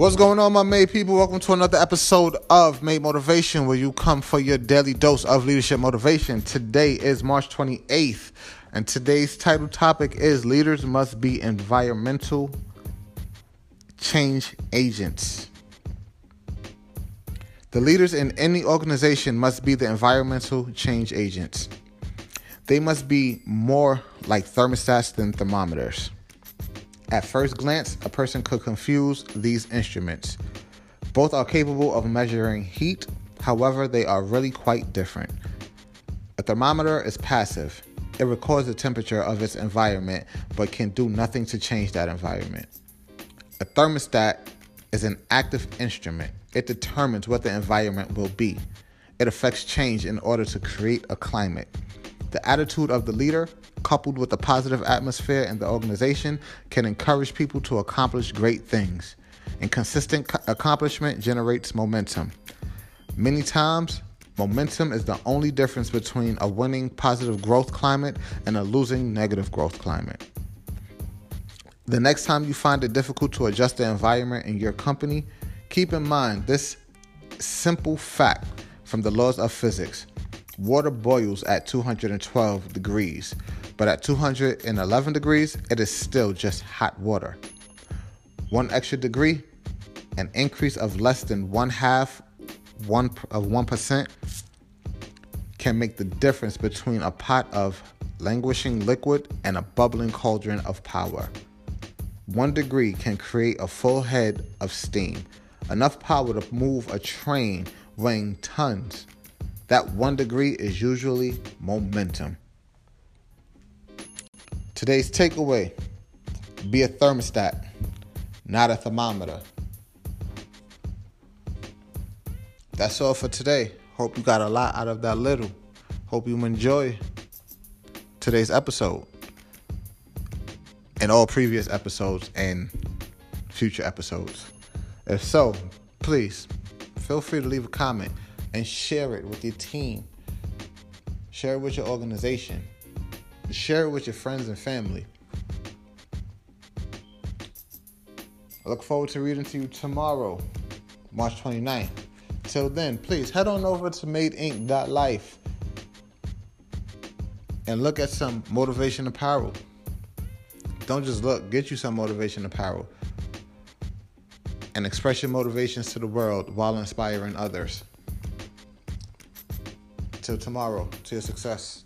What's going on, my Made people? Welcome to another episode of Made Motivation, where you come for your daily dose of leadership motivation. Today is March 28th, and today's title topic is Leaders Must Be Environmental Change Agents. The leaders in any organization must be the environmental change agents. They must be more like thermostats than thermometers. At first glance, a person could confuse these instruments. Both are capable of measuring heat, however, they are really quite different. A thermometer is passive, it records the temperature of its environment but can do nothing to change that environment. A thermostat is an active instrument, it determines what the environment will be. It affects change in order to create a climate. The attitude of the leader coupled with a positive atmosphere in the organization, can encourage people to accomplish great things. And consistent accomplishment generates momentum. Many times, momentum is the only difference between a winning positive growth climate and a losing negative growth climate. The next time you find it difficult to adjust the environment in your company, keep in mind this simple fact from the laws of physics. Water boils at 212 degrees, but at 211 degrees, it is still just hot water. One extra degree, an increase of less than one half one of 1% can make the difference between a pot of languishing liquid and a bubbling cauldron of power. One degree can create a full head of steam, enough power to move a train weighing tons. That one degree is usually momentum. Today's takeaway be a thermostat, not a thermometer. That's all for today. Hope you got a lot out of that little. Hope you enjoy today's episode and all previous episodes and future episodes. If so, please feel free to leave a comment and share it with your team. Share it with your organization. Share it with your friends and family. I look forward to reading to you tomorrow, March 29th. Till then, please head on over to madeinc.life and look at some motivation apparel. Don't just look, get you some motivation apparel and express your motivations to the world while inspiring others. Till tomorrow, to your success.